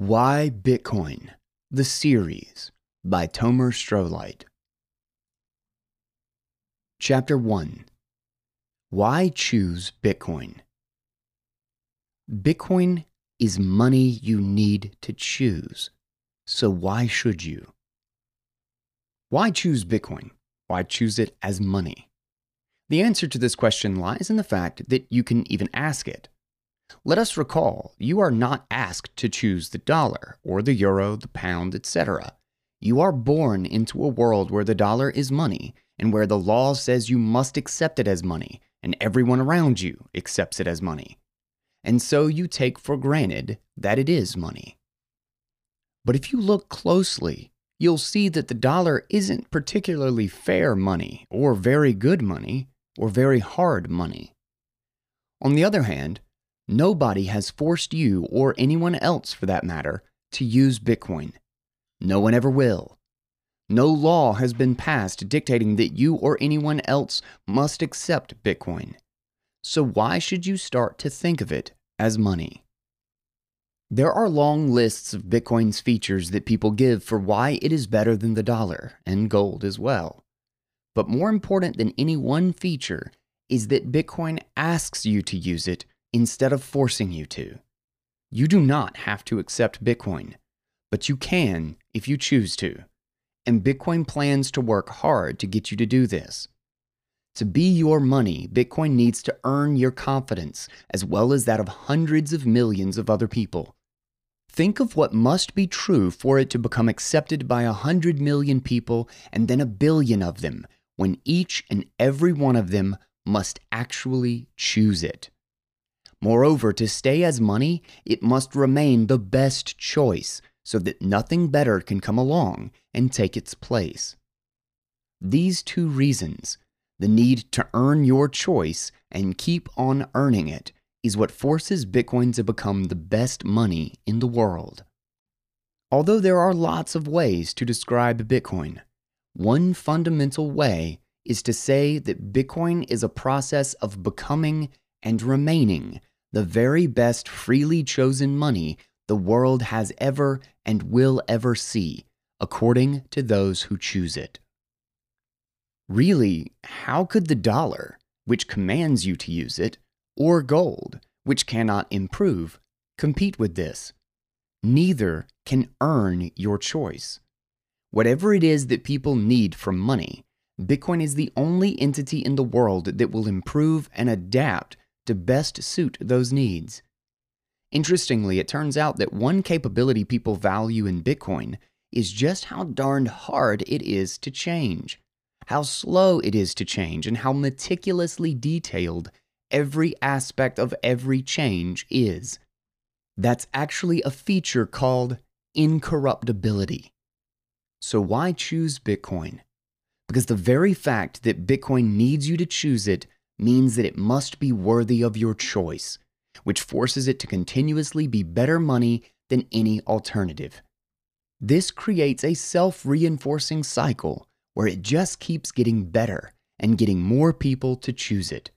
Why Bitcoin? The Series by Tomer Strolight. Chapter 1 Why Choose Bitcoin? Bitcoin is money you need to choose. So why should you? Why choose Bitcoin? Why choose it as money? The answer to this question lies in the fact that you can even ask it. Let us recall, you are not asked to choose the dollar or the euro, the pound, etc. You are born into a world where the dollar is money and where the law says you must accept it as money and everyone around you accepts it as money. And so you take for granted that it is money. But if you look closely, you'll see that the dollar isn't particularly fair money or very good money or very hard money. On the other hand, nobody has forced you or anyone else for that matter to use Bitcoin. No one ever will. No law has been passed dictating that you or anyone else must accept Bitcoin. So why should you start to think of it as money? There are long lists of Bitcoin's features that people give for why it is better than the dollar and gold as well. But more important than any one feature is that Bitcoin asks you to use it instead of forcing you to. You do not have to accept Bitcoin, but you can if you choose to. And Bitcoin plans to work hard to get you to do this. To be your money, Bitcoin needs to earn your confidence as well as that of hundreds of millions of other people. Think of what must be true for it to become accepted by a hundred million people and then a billion of them when each and every one of them must actually choose it. Moreover, to stay as money, it must remain the best choice so that nothing better can come along and take its place. These two reasons, the need to earn your choice and keep on earning it, is what forces Bitcoin to become the best money in the world. Although there are lots of ways to describe Bitcoin, one fundamental way is to say that Bitcoin is a process of becoming and remaining the very best freely chosen money the world has ever and will ever see, according to those who choose it. Really, how could the dollar, which commands you to use it, or gold, which cannot improve, compete with this? Neither can earn your choice. Whatever it is that people need from money, Bitcoin is the only entity in the world that will improve and adapt to best suit those needs. Interestingly, it turns out that one capability people value in Bitcoin is just how darned hard it is to change, how slow it is to change, and how meticulously detailed every aspect of every change is. That's actually a feature called incorruptibility. So why choose Bitcoin? Because the very fact that Bitcoin needs you to choose it means that it must be worthy of your choice, which forces it to continuously be better money than any alternative. This creates a self reinforcing cycle where it just keeps getting better and getting more people to choose it.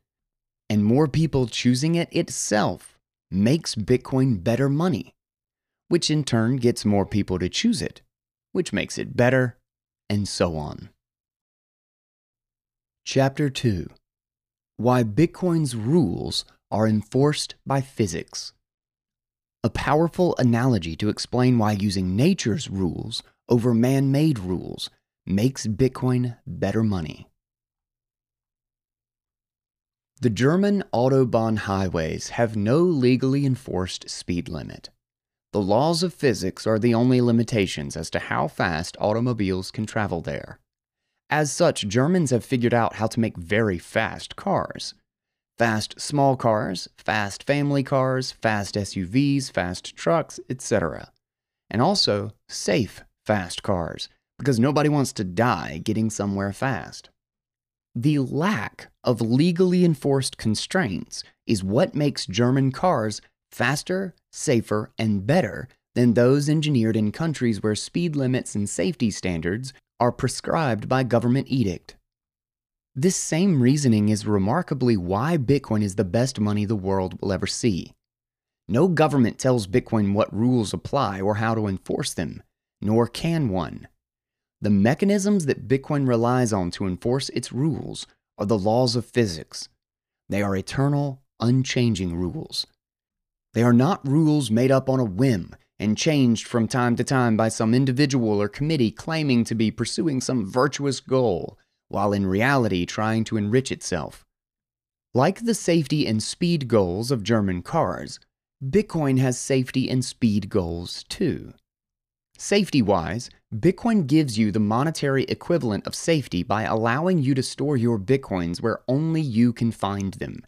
And more people choosing it itself makes Bitcoin better money, which in turn gets more people to choose it, which makes it better, and so on. Chapter 2 Why Bitcoin's Rules Are Enforced by Physics. A powerful analogy to explain why using nature's rules over man made rules makes Bitcoin better money. The German Autobahn highways have no legally enforced speed limit. The laws of physics are the only limitations as to how fast automobiles can travel there. As such, Germans have figured out how to make very fast cars. Fast small cars, fast family cars, fast SUVs, fast trucks, etc. And also safe fast cars, because nobody wants to die getting somewhere fast. The lack of legally enforced constraints is what makes German cars faster, safer, and better than those engineered in countries where speed limits and safety standards are prescribed by government edict. This same reasoning is remarkably why Bitcoin is the best money the world will ever see. No government tells Bitcoin what rules apply or how to enforce them, nor can one. The mechanisms that Bitcoin relies on to enforce its rules are the laws of physics. They are eternal, unchanging rules. They are not rules made up on a whim and changed from time to time by some individual or committee claiming to be pursuing some virtuous goal, while in reality trying to enrich itself. Like the safety and speed goals of German cars, Bitcoin has safety and speed goals too. Safety wise, Bitcoin gives you the monetary equivalent of safety by allowing you to store your Bitcoins where only you can find them.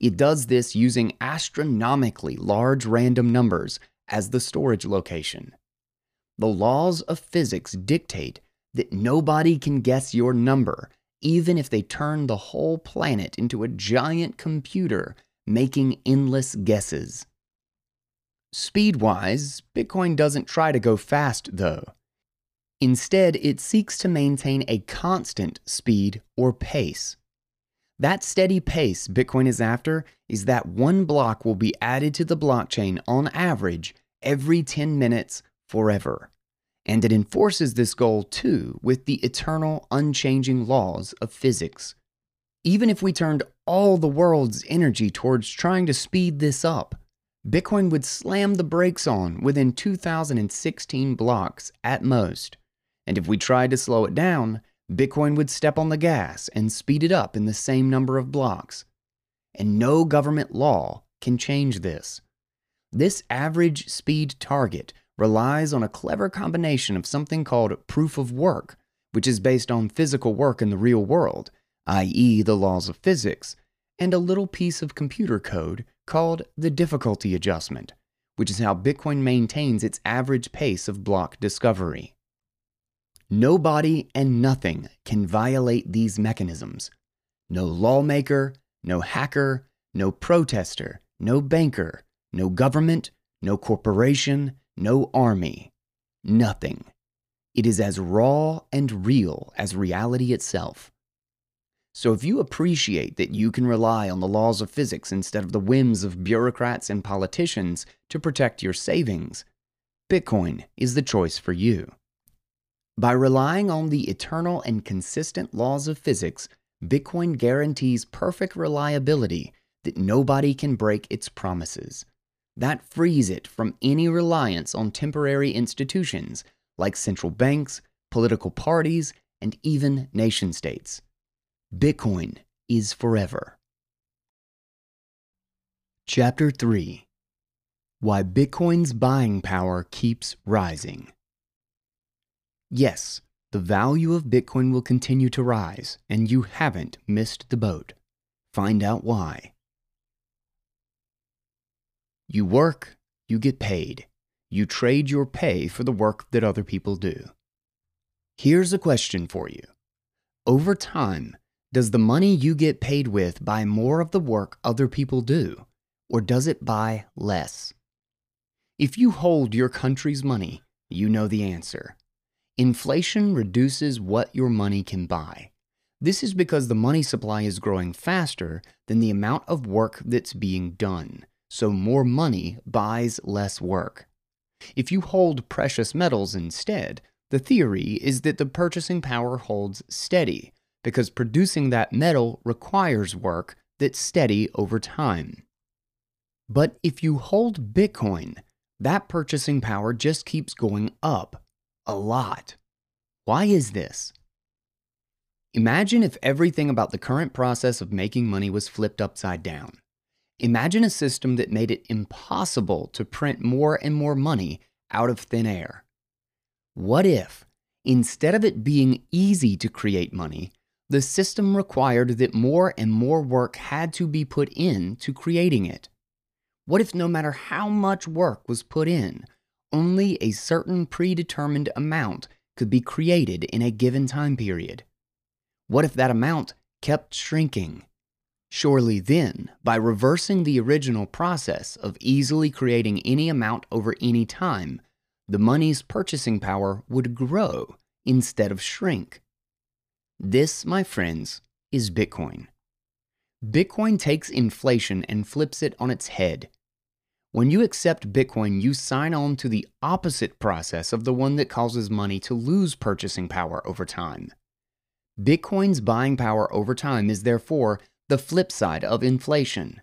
It does this using astronomically large random numbers as the storage location. The laws of physics dictate that nobody can guess your number, even if they turn the whole planet into a giant computer making endless guesses. Speed wise, Bitcoin doesn't try to go fast though. Instead, it seeks to maintain a constant speed or pace. That steady pace Bitcoin is after is that one block will be added to the blockchain on average every 10 minutes forever. And it enforces this goal too with the eternal, unchanging laws of physics. Even if we turned all the world's energy towards trying to speed this up, Bitcoin would slam the brakes on within 2016 blocks at most. And if we tried to slow it down, Bitcoin would step on the gas and speed it up in the same number of blocks. And no government law can change this. This average speed target relies on a clever combination of something called proof of work, which is based on physical work in the real world, i.e., the laws of physics, and a little piece of computer code called the difficulty adjustment, which is how Bitcoin maintains its average pace of block discovery. Nobody and nothing can violate these mechanisms. No lawmaker, no hacker, no protester, no banker, no government, no corporation, no army. Nothing. It is as raw and real as reality itself. So, if you appreciate that you can rely on the laws of physics instead of the whims of bureaucrats and politicians to protect your savings, Bitcoin is the choice for you. By relying on the eternal and consistent laws of physics, Bitcoin guarantees perfect reliability that nobody can break its promises. That frees it from any reliance on temporary institutions like central banks, political parties, and even nation states. Bitcoin is forever. Chapter 3 Why Bitcoin's Buying Power Keeps Rising. Yes, the value of Bitcoin will continue to rise, and you haven't missed the boat. Find out why. You work, you get paid. You trade your pay for the work that other people do. Here's a question for you. Over time, does the money you get paid with buy more of the work other people do, or does it buy less? If you hold your country's money, you know the answer. Inflation reduces what your money can buy. This is because the money supply is growing faster than the amount of work that's being done, so more money buys less work. If you hold precious metals instead, the theory is that the purchasing power holds steady, because producing that metal requires work that's steady over time. But if you hold Bitcoin, that purchasing power just keeps going up a lot. Why is this? Imagine if everything about the current process of making money was flipped upside down. Imagine a system that made it impossible to print more and more money out of thin air. What if, instead of it being easy to create money, the system required that more and more work had to be put in to creating it. What if no matter how much work was put in, only a certain predetermined amount could be created in a given time period? What if that amount kept shrinking? Surely then, by reversing the original process of easily creating any amount over any time, the money's purchasing power would grow instead of shrink. This, my friends, is Bitcoin. Bitcoin takes inflation and flips it on its head. When you accept Bitcoin, you sign on to the opposite process of the one that causes money to lose purchasing power over time. Bitcoin's buying power over time is therefore the flip side of inflation.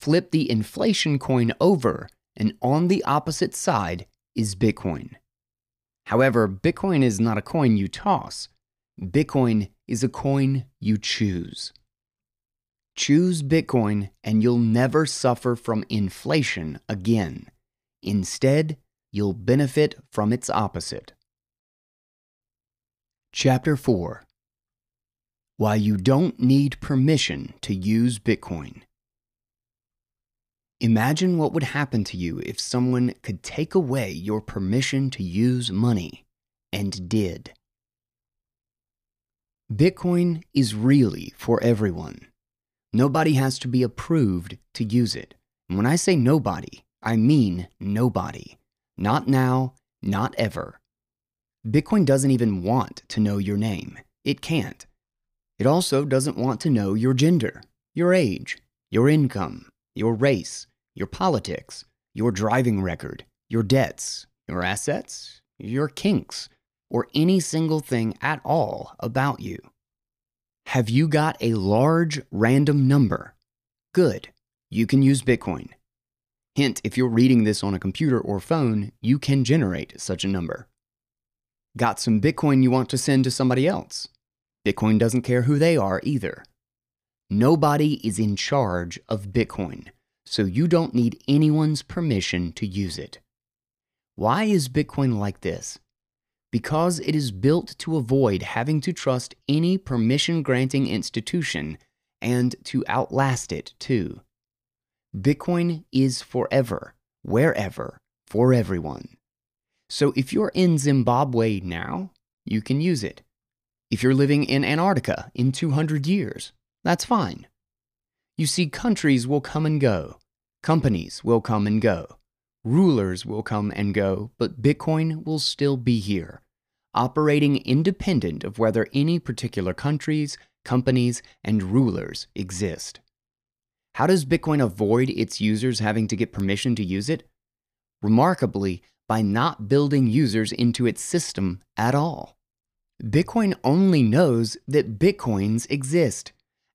Flip the inflation coin over, and on the opposite side is Bitcoin. However, Bitcoin is not a coin you toss. Bitcoin is a coin you choose. Choose Bitcoin and you'll never suffer from inflation again. Instead, you'll benefit from its opposite. Chapter 4 Why You Don't Need Permission to Use Bitcoin. Imagine what would happen to you if someone could take away your permission to use money, and did. Bitcoin is really for everyone. Nobody has to be approved to use it. And when I say nobody, I mean nobody. Not now, not ever. Bitcoin doesn't even want to know your name. It can't. It also doesn't want to know your gender, your age, your income, your race, your politics, your driving record, your debts, your assets, your kinks, or any single thing at all about you. Have you got a large random number? Good. You can use Bitcoin. Hint if you're reading this on a computer or phone, you can generate such a number. Got some Bitcoin you want to send to somebody else? Bitcoin doesn't care who they are either. Nobody is in charge of Bitcoin, so you don't need anyone's permission to use it. Why is Bitcoin like this? Because it is built to avoid having to trust any permission granting institution and to outlast it too. Bitcoin is forever, wherever, for everyone. So if you're in Zimbabwe now, you can use it. If you're living in Antarctica in 200 years, that's fine. You see, countries will come and go, companies will come and go. Rulers will come and go, but Bitcoin will still be here, operating independent of whether any particular countries, companies, and rulers exist. How does Bitcoin avoid its users having to get permission to use it? Remarkably, by not building users into its system at all. Bitcoin only knows that Bitcoins exist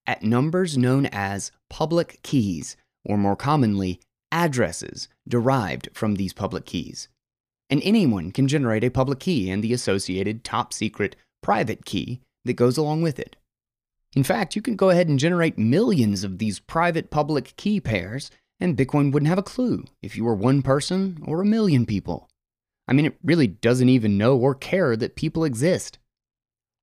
at numbers known as public keys, or more commonly, addresses derived from these public keys. And anyone can generate a public key and the associated top secret private key that goes along with it. In fact, you can go ahead and generate millions of these private public key pairs, and Bitcoin wouldn't have a clue if you were one person or a million people. I mean, it really doesn't even know or care that people exist.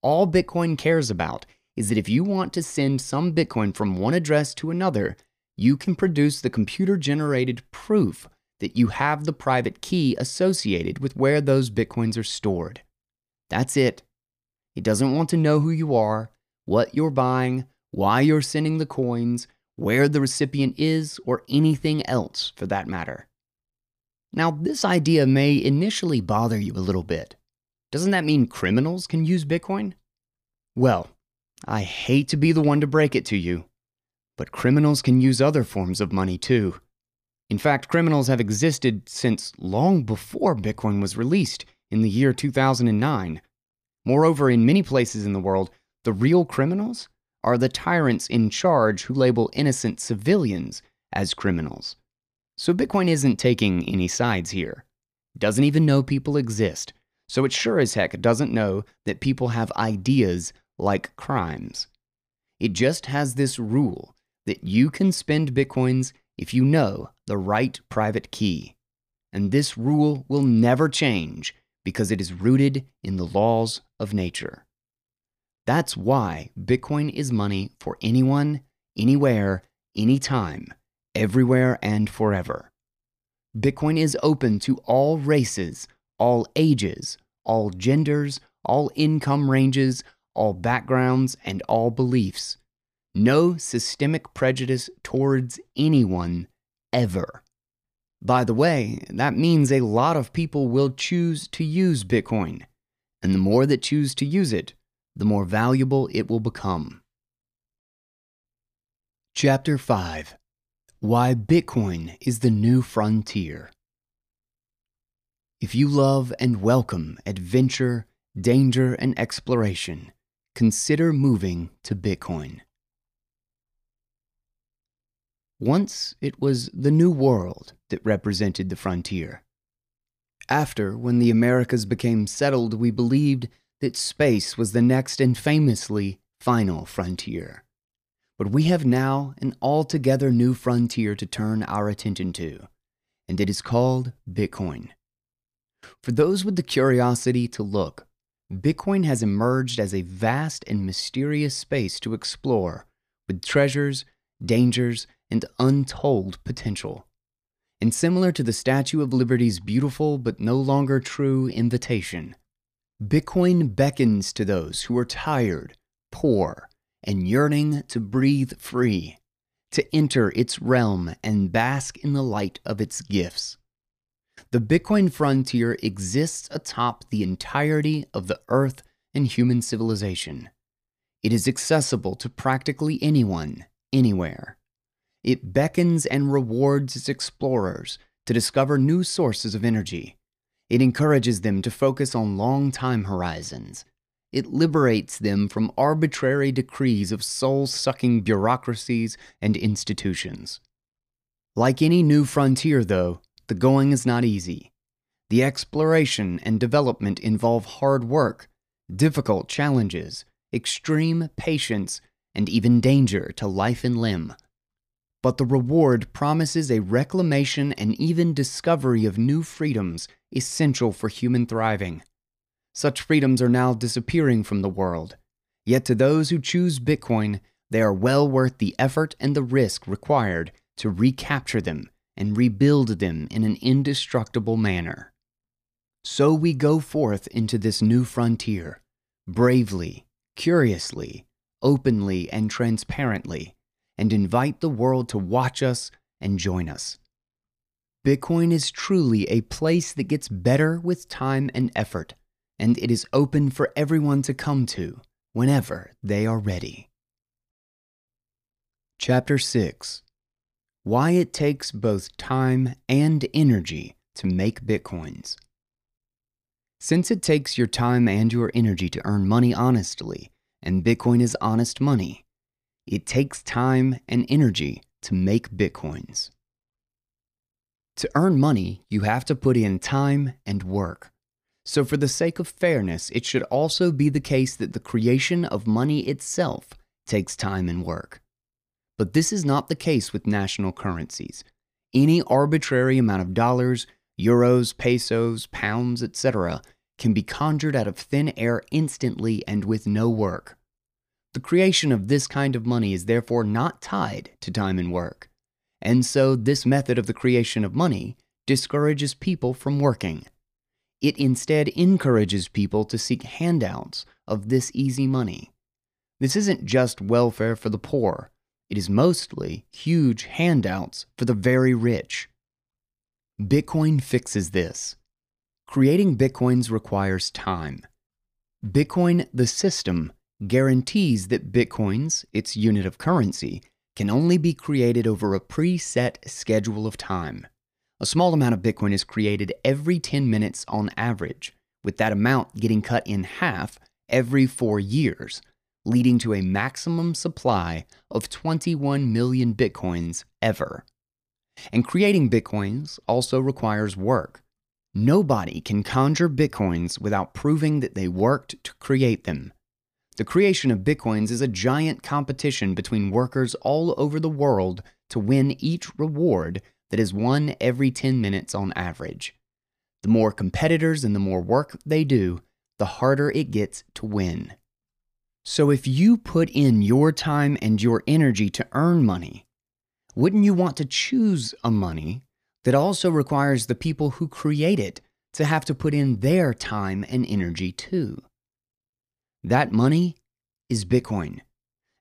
All Bitcoin cares about is that if you want to send some Bitcoin from one address to another, you can produce the computer generated proof that you have the private key associated with where those Bitcoins are stored. That's it. It doesn't want to know who you are, what you're buying, why you're sending the coins, where the recipient is, or anything else for that matter. Now, this idea may initially bother you a little bit. Doesn't that mean criminals can use Bitcoin? Well, I hate to be the one to break it to you, but criminals can use other forms of money too. In fact, criminals have existed since long before Bitcoin was released in the year 2009. Moreover, in many places in the world, the real criminals are the tyrants in charge who label innocent civilians as criminals. So Bitcoin isn't taking any sides here. It doesn't even know people exist. So it sure as heck doesn't know that people have ideas like crimes. It just has this rule that you can spend bitcoins if you know the right private key. And this rule will never change because it is rooted in the laws of nature. That's why Bitcoin is money for anyone, anywhere, anytime, everywhere, and forever. Bitcoin is open to all races, all ages, all genders, all income ranges, all backgrounds, and all beliefs no systemic prejudice towards anyone ever. By the way, that means a lot of people will choose to use Bitcoin, and the more that choose to use it, the more valuable it will become. Chapter 5 Why Bitcoin is the new frontier. If you love and welcome adventure, danger, and exploration, consider moving to Bitcoin. Once it was the New World that represented the frontier. After, when the Americas became settled, we believed that space was the next and famously final frontier. But we have now an altogether new frontier to turn our attention to, and it is called Bitcoin. For those with the curiosity to look, Bitcoin has emerged as a vast and mysterious space to explore with treasures, dangers, and untold potential. And similar to the Statue of Liberty's beautiful but no longer true invitation, Bitcoin beckons to those who are tired, poor, and yearning to breathe free, to enter its realm and bask in the light of its gifts. The Bitcoin frontier exists atop the entirety of the earth and human civilization. It is accessible to practically anyone, anywhere. It beckons and rewards its explorers to discover new sources of energy. It encourages them to focus on long time horizons it liberates them from arbitrary decrees of soul sucking bureaucracies and institutions. Like any new frontier, though, the going is not easy. The exploration and development involve hard work, difficult challenges, extreme patience, and even danger to life and limb. But the reward promises a reclamation and even discovery of new freedoms essential for human thriving. Such freedoms are now disappearing from the world. Yet to those who choose Bitcoin, they are well worth the effort and the risk required to recapture them and rebuild them in an indestructible manner. So we go forth into this new frontier, bravely, curiously, openly, and transparently, and invite the world to watch us and join us. Bitcoin is truly a place that gets better with time and effort and it is open for everyone to come to whenever they are ready. Chapter 6 Why It Takes Both Time and Energy to Make Bitcoins. Since it takes your time and your energy to earn money honestly, and Bitcoin is honest money, it takes time and energy to make Bitcoins. To earn money, you have to put in time and work. So, for the sake of fairness, it should also be the case that the creation of money itself takes time and work. But this is not the case with national currencies. Any arbitrary amount of dollars, euros, pesos, pounds, etc., can be conjured out of thin air instantly and with no work. The creation of this kind of money is therefore not tied to time and work. And so, this method of the creation of money discourages people from working. It instead encourages people to seek handouts of this easy money. This isn't just welfare for the poor, it is mostly huge handouts for the very rich. Bitcoin fixes this. Creating Bitcoins requires time. Bitcoin, the system, guarantees that Bitcoins, its unit of currency, can only be created over a preset schedule of time. A small amount of Bitcoin is created every 10 minutes on average, with that amount getting cut in half every four years, leading to a maximum supply of 21 million Bitcoins ever. And creating Bitcoins also requires work. Nobody can conjure Bitcoins without proving that they worked to create them. The creation of Bitcoins is a giant competition between workers all over the world to win each reward that is won every 10 minutes on average. The more competitors and the more work they do, the harder it gets to win. So if you put in your time and your energy to earn money, wouldn't you want to choose a money that also requires the people who create it to have to put in their time and energy too? That money is Bitcoin,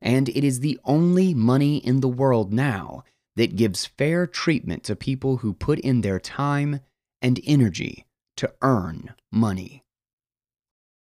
and it is the only money in the world now that gives fair treatment to people who put in their time and energy to earn money.